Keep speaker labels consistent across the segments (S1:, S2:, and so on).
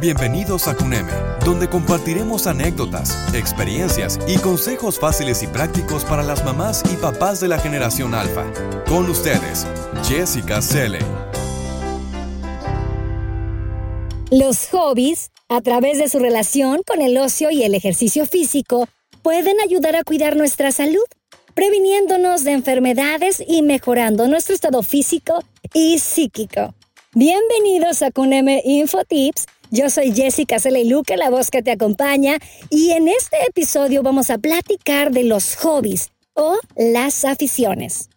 S1: Bienvenidos a CUNEME, donde compartiremos anécdotas, experiencias y consejos fáciles y prácticos para las mamás y papás de la generación alfa. Con ustedes, Jessica Selle.
S2: Los hobbies, a través de su relación con el ocio y el ejercicio físico, pueden ayudar a cuidar nuestra salud, previniéndonos de enfermedades y mejorando nuestro estado físico y psíquico. Bienvenidos a CUNEME Infotips yo soy Jessica Luque, la voz que te acompaña, y en este episodio vamos a platicar de los hobbies o las aficiones.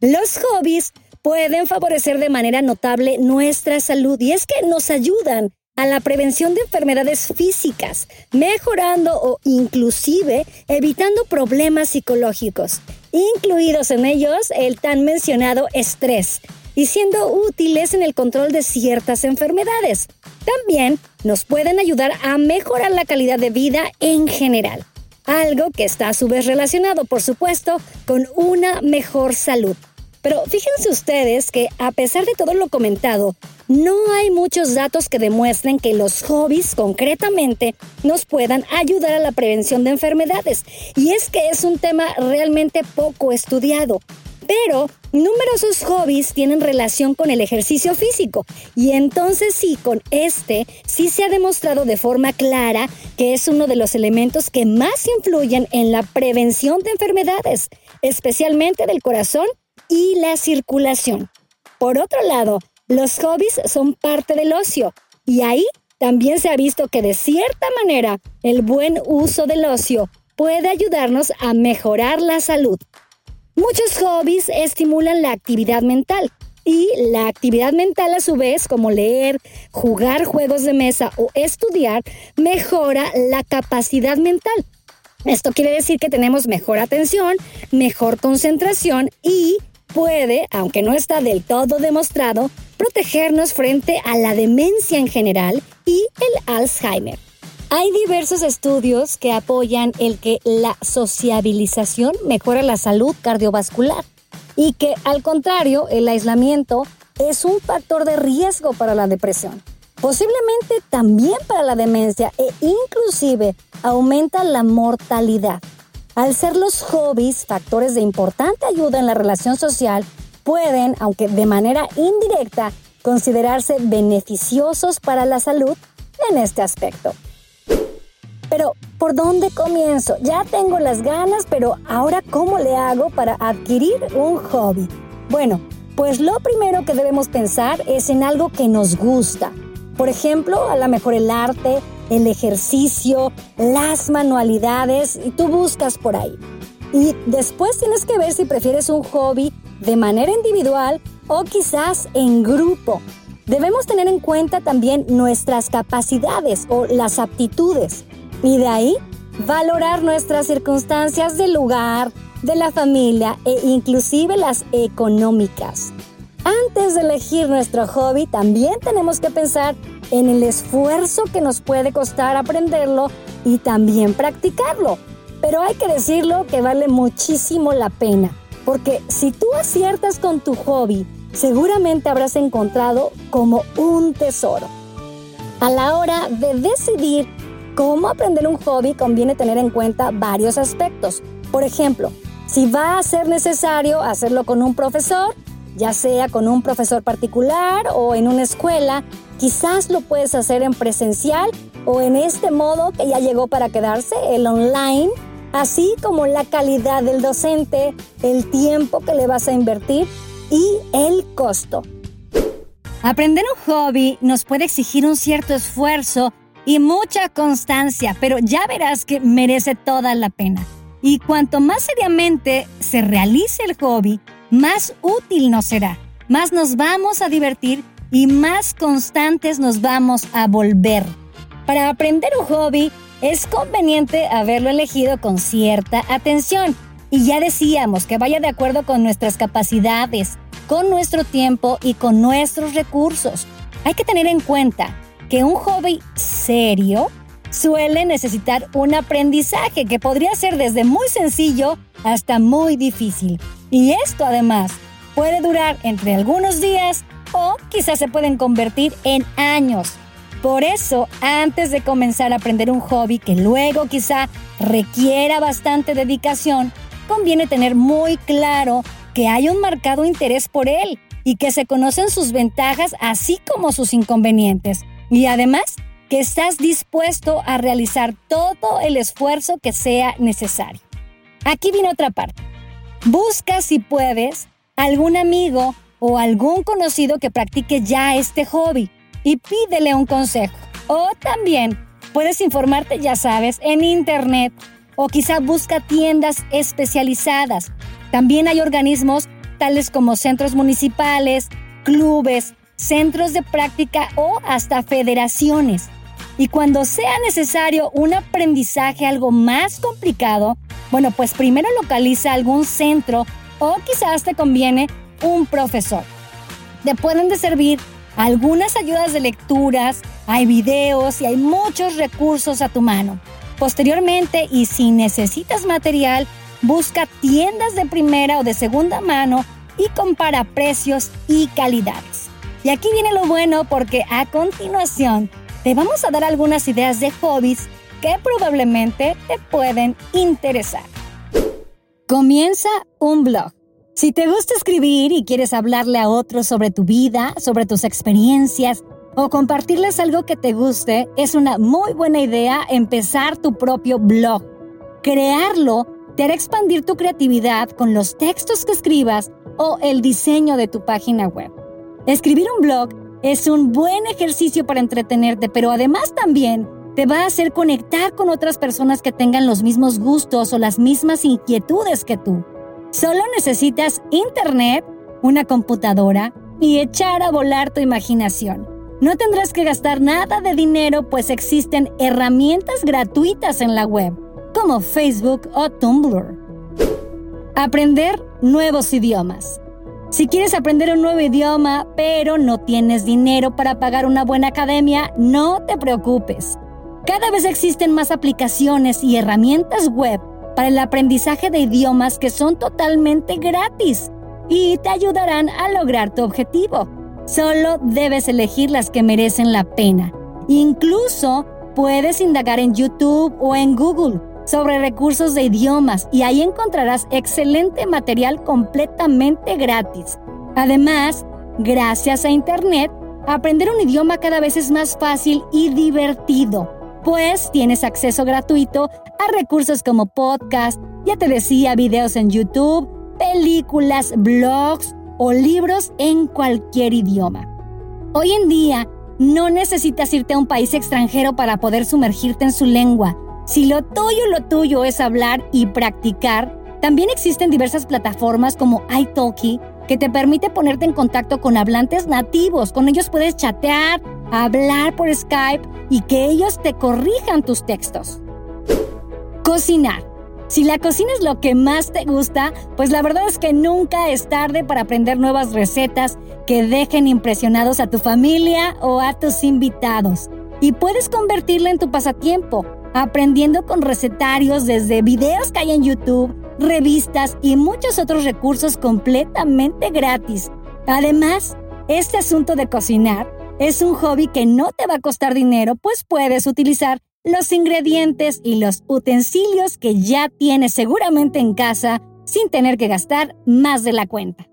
S2: Los hobbies pueden favorecer de manera notable nuestra salud y es que nos ayudan a la prevención de enfermedades físicas, mejorando o inclusive evitando problemas psicológicos, incluidos en ellos el tan mencionado estrés, y siendo útiles en el control de ciertas enfermedades. También nos pueden ayudar a mejorar la calidad de vida en general, algo que está a su vez relacionado, por supuesto, con una mejor salud. Pero fíjense ustedes que a pesar de todo lo comentado, no hay muchos datos que demuestren que los hobbies concretamente nos puedan ayudar a la prevención de enfermedades. Y es que es un tema realmente poco estudiado. Pero numerosos hobbies tienen relación con el ejercicio físico y entonces sí, con este sí se ha demostrado de forma clara que es uno de los elementos que más influyen en la prevención de enfermedades, especialmente del corazón y la circulación. Por otro lado, los hobbies son parte del ocio y ahí también se ha visto que de cierta manera el buen uso del ocio puede ayudarnos a mejorar la salud. Muchos hobbies estimulan la actividad mental y la actividad mental a su vez, como leer, jugar juegos de mesa o estudiar, mejora la capacidad mental. Esto quiere decir que tenemos mejor atención, mejor concentración y puede, aunque no está del todo demostrado, protegernos frente a la demencia en general y el Alzheimer. Hay diversos estudios que apoyan el que la sociabilización mejora la salud cardiovascular y que al contrario el aislamiento es un factor de riesgo para la depresión. Posiblemente también para la demencia e inclusive aumenta la mortalidad. Al ser los hobbies factores de importante ayuda en la relación social, pueden, aunque de manera indirecta, considerarse beneficiosos para la salud en este aspecto. Pero, ¿por dónde comienzo? Ya tengo las ganas, pero ahora ¿cómo le hago para adquirir un hobby? Bueno, pues lo primero que debemos pensar es en algo que nos gusta. Por ejemplo, a lo mejor el arte, el ejercicio, las manualidades, y tú buscas por ahí. Y después tienes que ver si prefieres un hobby de manera individual o quizás en grupo. Debemos tener en cuenta también nuestras capacidades o las aptitudes y de ahí valorar nuestras circunstancias del lugar, de la familia e inclusive las económicas. Antes de elegir nuestro hobby, también tenemos que pensar en el esfuerzo que nos puede costar aprenderlo y también practicarlo. Pero hay que decirlo que vale muchísimo la pena, porque si tú aciertas con tu hobby, seguramente habrás encontrado como un tesoro. A la hora de decidir cómo aprender un hobby conviene tener en cuenta varios aspectos. Por ejemplo, si va a ser necesario hacerlo con un profesor, ya sea con un profesor particular o en una escuela, quizás lo puedes hacer en presencial o en este modo que ya llegó para quedarse, el online, así como la calidad del docente, el tiempo que le vas a invertir y el costo. Aprender un hobby nos puede exigir un cierto esfuerzo y mucha constancia, pero ya verás que merece toda la pena. Y cuanto más seriamente se realice el hobby, más útil nos será, más nos vamos a divertir y más constantes nos vamos a volver. Para aprender un hobby es conveniente haberlo elegido con cierta atención. Y ya decíamos que vaya de acuerdo con nuestras capacidades, con nuestro tiempo y con nuestros recursos. Hay que tener en cuenta que un hobby serio suele necesitar un aprendizaje que podría ser desde muy sencillo hasta muy difícil. Y esto además puede durar entre algunos días o quizás se pueden convertir en años. Por eso, antes de comenzar a aprender un hobby que luego quizá requiera bastante dedicación, conviene tener muy claro que hay un marcado interés por él y que se conocen sus ventajas así como sus inconvenientes. Y además, que estás dispuesto a realizar todo el esfuerzo que sea necesario. Aquí viene otra parte. Busca si puedes algún amigo o algún conocido que practique ya este hobby y pídele un consejo. O también puedes informarte, ya sabes, en internet o quizá busca tiendas especializadas. También hay organismos tales como centros municipales, clubes, centros de práctica o hasta federaciones. Y cuando sea necesario un aprendizaje algo más complicado, bueno, pues primero localiza algún centro o quizás te conviene un profesor. Te pueden de servir algunas ayudas de lecturas, hay videos y hay muchos recursos a tu mano. Posteriormente, y si necesitas material, busca tiendas de primera o de segunda mano y compara precios y calidades. Y aquí viene lo bueno porque a continuación te vamos a dar algunas ideas de hobbies que probablemente te pueden interesar. Comienza un blog. Si te gusta escribir y quieres hablarle a otros sobre tu vida, sobre tus experiencias o compartirles algo que te guste, es una muy buena idea empezar tu propio blog. Crearlo te hará expandir tu creatividad con los textos que escribas o el diseño de tu página web. Escribir un blog es un buen ejercicio para entretenerte, pero además también te va a hacer conectar con otras personas que tengan los mismos gustos o las mismas inquietudes que tú. Solo necesitas internet, una computadora y echar a volar tu imaginación. No tendrás que gastar nada de dinero pues existen herramientas gratuitas en la web, como Facebook o Tumblr. Aprender nuevos idiomas. Si quieres aprender un nuevo idioma, pero no tienes dinero para pagar una buena academia, no te preocupes. Cada vez existen más aplicaciones y herramientas web para el aprendizaje de idiomas que son totalmente gratis y te ayudarán a lograr tu objetivo. Solo debes elegir las que merecen la pena. Incluso puedes indagar en YouTube o en Google sobre recursos de idiomas y ahí encontrarás excelente material completamente gratis. Además, gracias a Internet, aprender un idioma cada vez es más fácil y divertido, pues tienes acceso gratuito a recursos como podcast, ya te decía, videos en YouTube, películas, blogs o libros en cualquier idioma. Hoy en día, no necesitas irte a un país extranjero para poder sumergirte en su lengua si lo tuyo, lo tuyo es hablar y practicar, también existen diversas plataformas como iTalki que te permite ponerte en contacto con hablantes nativos. Con ellos puedes chatear, hablar por Skype y que ellos te corrijan tus textos. Cocinar. Si la cocina es lo que más te gusta, pues la verdad es que nunca es tarde para aprender nuevas recetas que dejen impresionados a tu familia o a tus invitados. Y puedes convertirla en tu pasatiempo aprendiendo con recetarios desde videos que hay en YouTube, revistas y muchos otros recursos completamente gratis. Además, este asunto de cocinar es un hobby que no te va a costar dinero, pues puedes utilizar los ingredientes y los utensilios que ya tienes seguramente en casa sin tener que gastar más de la cuenta.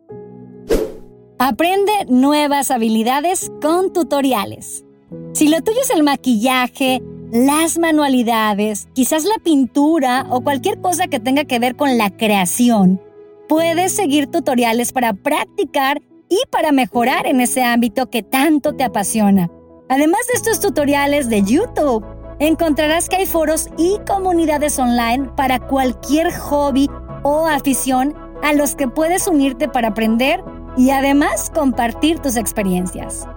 S2: Aprende nuevas habilidades con tutoriales. Si lo tuyo es el maquillaje, las manualidades, quizás la pintura o cualquier cosa que tenga que ver con la creación, puedes seguir tutoriales para practicar y para mejorar en ese ámbito que tanto te apasiona. Además de estos tutoriales de YouTube, encontrarás que hay foros y comunidades online para cualquier hobby o afición a los que puedes unirte para aprender y además compartir tus experiencias.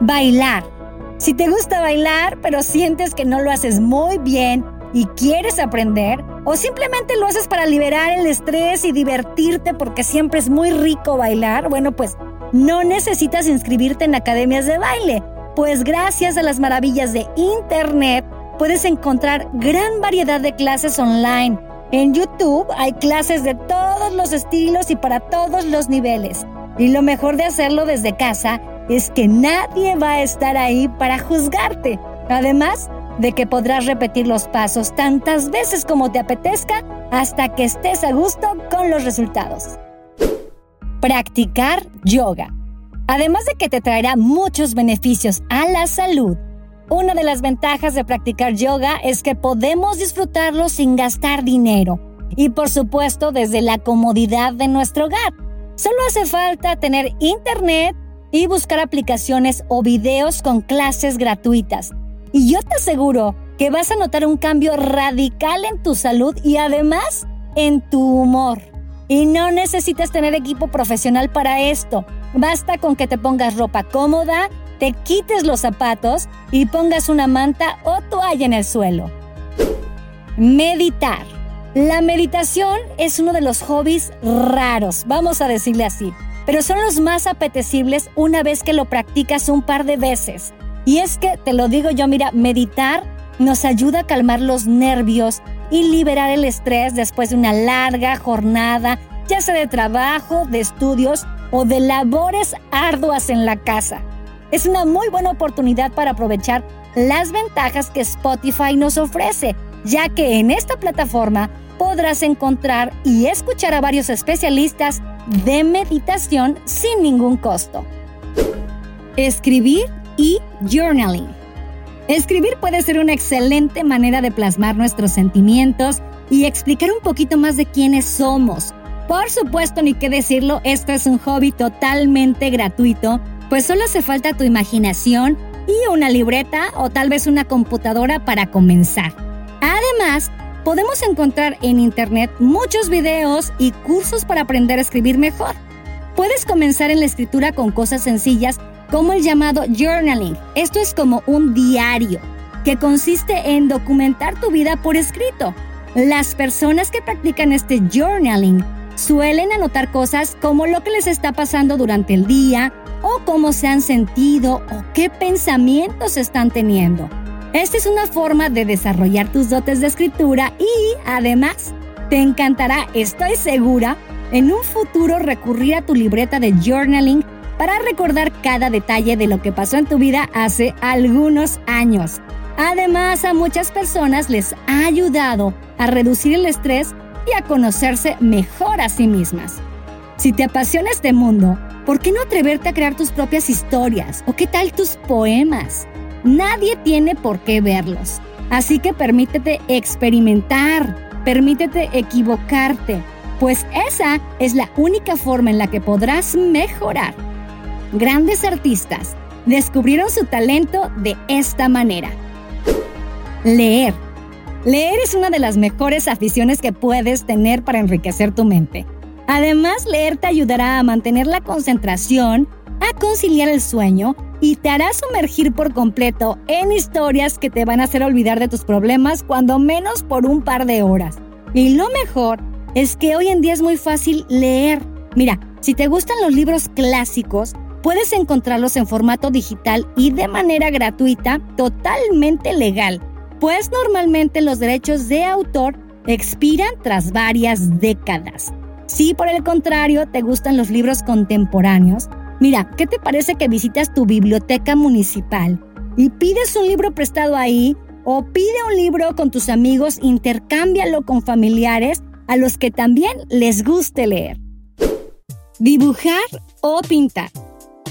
S2: Bailar si te gusta bailar, pero sientes que no lo haces muy bien y quieres aprender, o simplemente lo haces para liberar el estrés y divertirte porque siempre es muy rico bailar, bueno, pues no necesitas inscribirte en academias de baile, pues gracias a las maravillas de Internet puedes encontrar gran variedad de clases online. En YouTube hay clases de todos los estilos y para todos los niveles. Y lo mejor de hacerlo desde casa es que nadie va a estar ahí para juzgarte. Además de que podrás repetir los pasos tantas veces como te apetezca hasta que estés a gusto con los resultados. Practicar yoga. Además de que te traerá muchos beneficios a la salud, una de las ventajas de practicar yoga es que podemos disfrutarlo sin gastar dinero y por supuesto desde la comodidad de nuestro hogar. Solo hace falta tener internet y buscar aplicaciones o videos con clases gratuitas. Y yo te aseguro que vas a notar un cambio radical en tu salud y además en tu humor. Y no necesitas tener equipo profesional para esto. Basta con que te pongas ropa cómoda, te quites los zapatos y pongas una manta o toalla en el suelo. Meditar. La meditación es uno de los hobbies raros, vamos a decirle así, pero son los más apetecibles una vez que lo practicas un par de veces. Y es que, te lo digo yo, mira, meditar nos ayuda a calmar los nervios y liberar el estrés después de una larga jornada, ya sea de trabajo, de estudios o de labores arduas en la casa. Es una muy buena oportunidad para aprovechar las ventajas que Spotify nos ofrece, ya que en esta plataforma podrás encontrar y escuchar a varios especialistas de meditación sin ningún costo. Escribir y journaling. Escribir puede ser una excelente manera de plasmar nuestros sentimientos y explicar un poquito más de quiénes somos. Por supuesto, ni qué decirlo, esto es un hobby totalmente gratuito, pues solo hace falta tu imaginación y una libreta o tal vez una computadora para comenzar. Además, podemos encontrar en Internet muchos videos y cursos para aprender a escribir mejor. Puedes comenzar en la escritura con cosas sencillas como el llamado journaling. Esto es como un diario que consiste en documentar tu vida por escrito. Las personas que practican este journaling suelen anotar cosas como lo que les está pasando durante el día o cómo se han sentido o qué pensamientos están teniendo. Esta es una forma de desarrollar tus dotes de escritura y, además, te encantará, estoy segura, en un futuro recurrir a tu libreta de journaling para recordar cada detalle de lo que pasó en tu vida hace algunos años. Además, a muchas personas les ha ayudado a reducir el estrés y a conocerse mejor a sí mismas. Si te apasiona este mundo, ¿por qué no atreverte a crear tus propias historias? ¿O qué tal tus poemas? Nadie tiene por qué verlos. Así que permítete experimentar, permítete equivocarte, pues esa es la única forma en la que podrás mejorar grandes artistas descubrieron su talento de esta manera. Leer. Leer es una de las mejores aficiones que puedes tener para enriquecer tu mente. Además, leer te ayudará a mantener la concentración, a conciliar el sueño y te hará sumergir por completo en historias que te van a hacer olvidar de tus problemas cuando menos por un par de horas. Y lo mejor es que hoy en día es muy fácil leer. Mira, si te gustan los libros clásicos, Puedes encontrarlos en formato digital y de manera gratuita, totalmente legal, pues normalmente los derechos de autor expiran tras varias décadas. Si por el contrario te gustan los libros contemporáneos, mira, ¿qué te parece que visitas tu biblioteca municipal y pides un libro prestado ahí o pide un libro con tus amigos, intercámbialo con familiares a los que también les guste leer? Dibujar o pintar.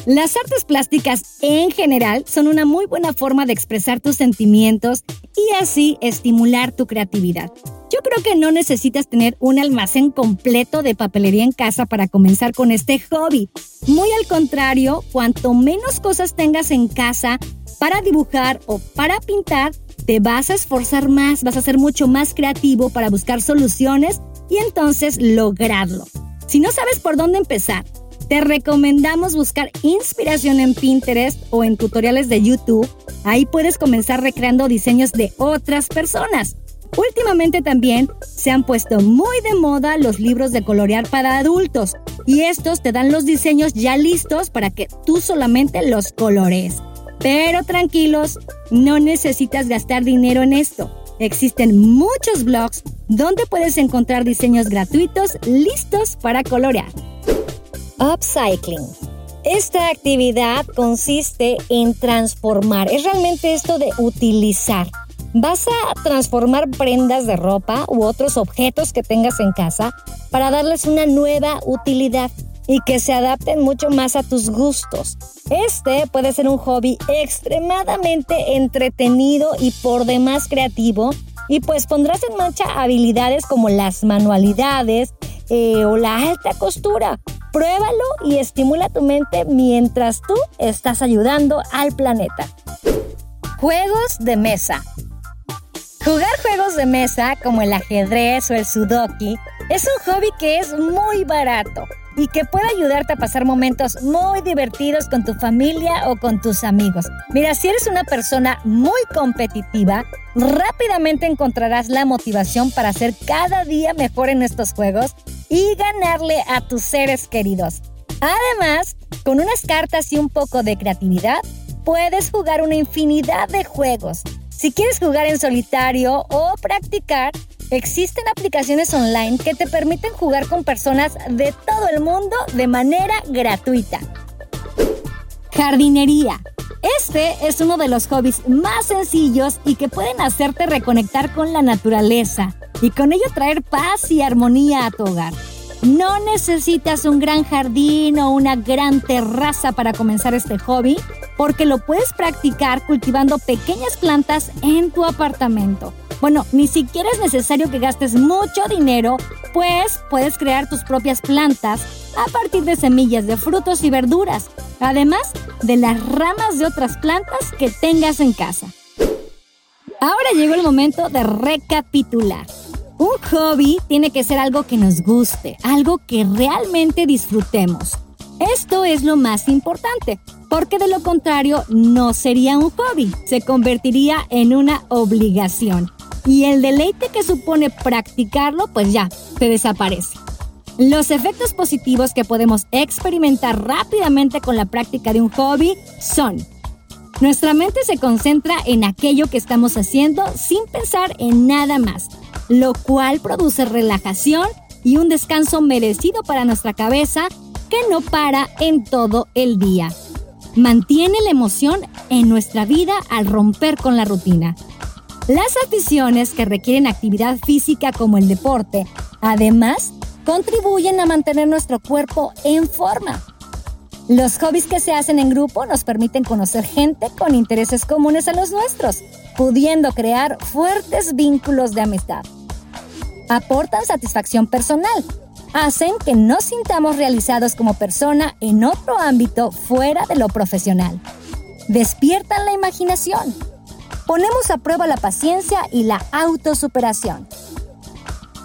S2: Las artes plásticas en general son una muy buena forma de expresar tus sentimientos y así estimular tu creatividad. Yo creo que no necesitas tener un almacén completo de papelería en casa para comenzar con este hobby. Muy al contrario, cuanto menos cosas tengas en casa para dibujar o para pintar, te vas a esforzar más, vas a ser mucho más creativo para buscar soluciones y entonces lograrlo. Si no sabes por dónde empezar, te recomendamos buscar inspiración en Pinterest o en tutoriales de YouTube. Ahí puedes comenzar recreando diseños de otras personas. Últimamente también se han puesto muy de moda los libros de colorear para adultos y estos te dan los diseños ya listos para que tú solamente los colores. Pero tranquilos, no necesitas gastar dinero en esto. Existen muchos blogs donde puedes encontrar diseños gratuitos listos para colorear. Upcycling. Esta actividad consiste en transformar, es realmente esto de utilizar. Vas a transformar prendas de ropa u otros objetos que tengas en casa para darles una nueva utilidad y que se adapten mucho más a tus gustos. Este puede ser un hobby extremadamente entretenido y por demás creativo y pues pondrás en marcha habilidades como las manualidades eh, o la alta costura. Pruébalo y estimula tu mente mientras tú estás ayudando al planeta. Juegos de mesa. Jugar juegos de mesa como el ajedrez o el sudoku es un hobby que es muy barato y que puede ayudarte a pasar momentos muy divertidos con tu familia o con tus amigos. Mira, si eres una persona muy competitiva, rápidamente encontrarás la motivación para ser cada día mejor en estos juegos y ganarle a tus seres queridos. Además, con unas cartas y un poco de creatividad, puedes jugar una infinidad de juegos. Si quieres jugar en solitario o practicar, Existen aplicaciones online que te permiten jugar con personas de todo el mundo de manera gratuita. Jardinería. Este es uno de los hobbies más sencillos y que pueden hacerte reconectar con la naturaleza y con ello traer paz y armonía a tu hogar. No necesitas un gran jardín o una gran terraza para comenzar este hobby, porque lo puedes practicar cultivando pequeñas plantas en tu apartamento. Bueno, ni siquiera es necesario que gastes mucho dinero, pues puedes crear tus propias plantas a partir de semillas de frutos y verduras, además de las ramas de otras plantas que tengas en casa. Ahora llegó el momento de recapitular. Un hobby tiene que ser algo que nos guste, algo que realmente disfrutemos. Esto es lo más importante, porque de lo contrario no sería un hobby, se convertiría en una obligación y el deleite que supone practicarlo, pues ya, se desaparece. Los efectos positivos que podemos experimentar rápidamente con la práctica de un hobby son nuestra mente se concentra en aquello que estamos haciendo sin pensar en nada más, lo cual produce relajación y un descanso merecido para nuestra cabeza que no para en todo el día. Mantiene la emoción en nuestra vida al romper con la rutina. Las aficiones que requieren actividad física como el deporte, además, contribuyen a mantener nuestro cuerpo en forma. Los hobbies que se hacen en grupo nos permiten conocer gente con intereses comunes a los nuestros, pudiendo crear fuertes vínculos de amistad. Aportan satisfacción personal, hacen que nos sintamos realizados como persona en otro ámbito fuera de lo profesional. Despiertan la imaginación ponemos a prueba la paciencia y la autosuperación.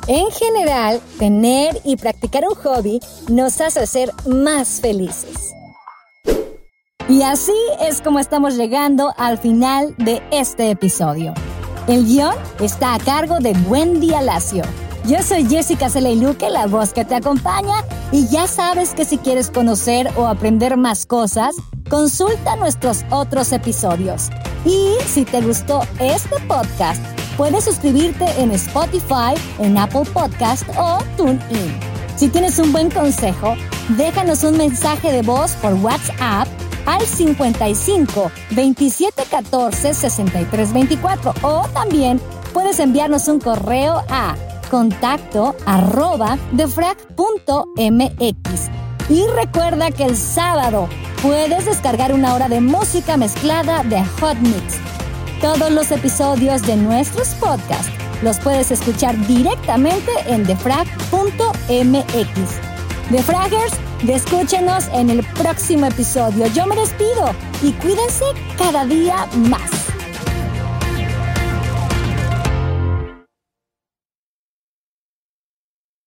S2: En general, tener y practicar un hobby nos hace ser más felices. Y así es como estamos llegando al final de este episodio. El guion está a cargo de Wendy Alacio. Yo soy Jessica Luque, la voz que te acompaña, y ya sabes que si quieres conocer o aprender más cosas, consulta nuestros otros episodios. Y si te gustó este podcast, puedes suscribirte en Spotify, en Apple Podcast o TuneIn. Si tienes un buen consejo, déjanos un mensaje de voz por WhatsApp al 55 27 14 63 24 o también puedes enviarnos un correo a contacto arroba defrag.mx. Y recuerda que el sábado puedes descargar una hora de música mezclada de Hot Mix. Todos los episodios de nuestros podcasts los puedes escuchar directamente en defrag.mx. Defraggers, escúchenos en el próximo episodio. Yo me despido y cuídense cada día más.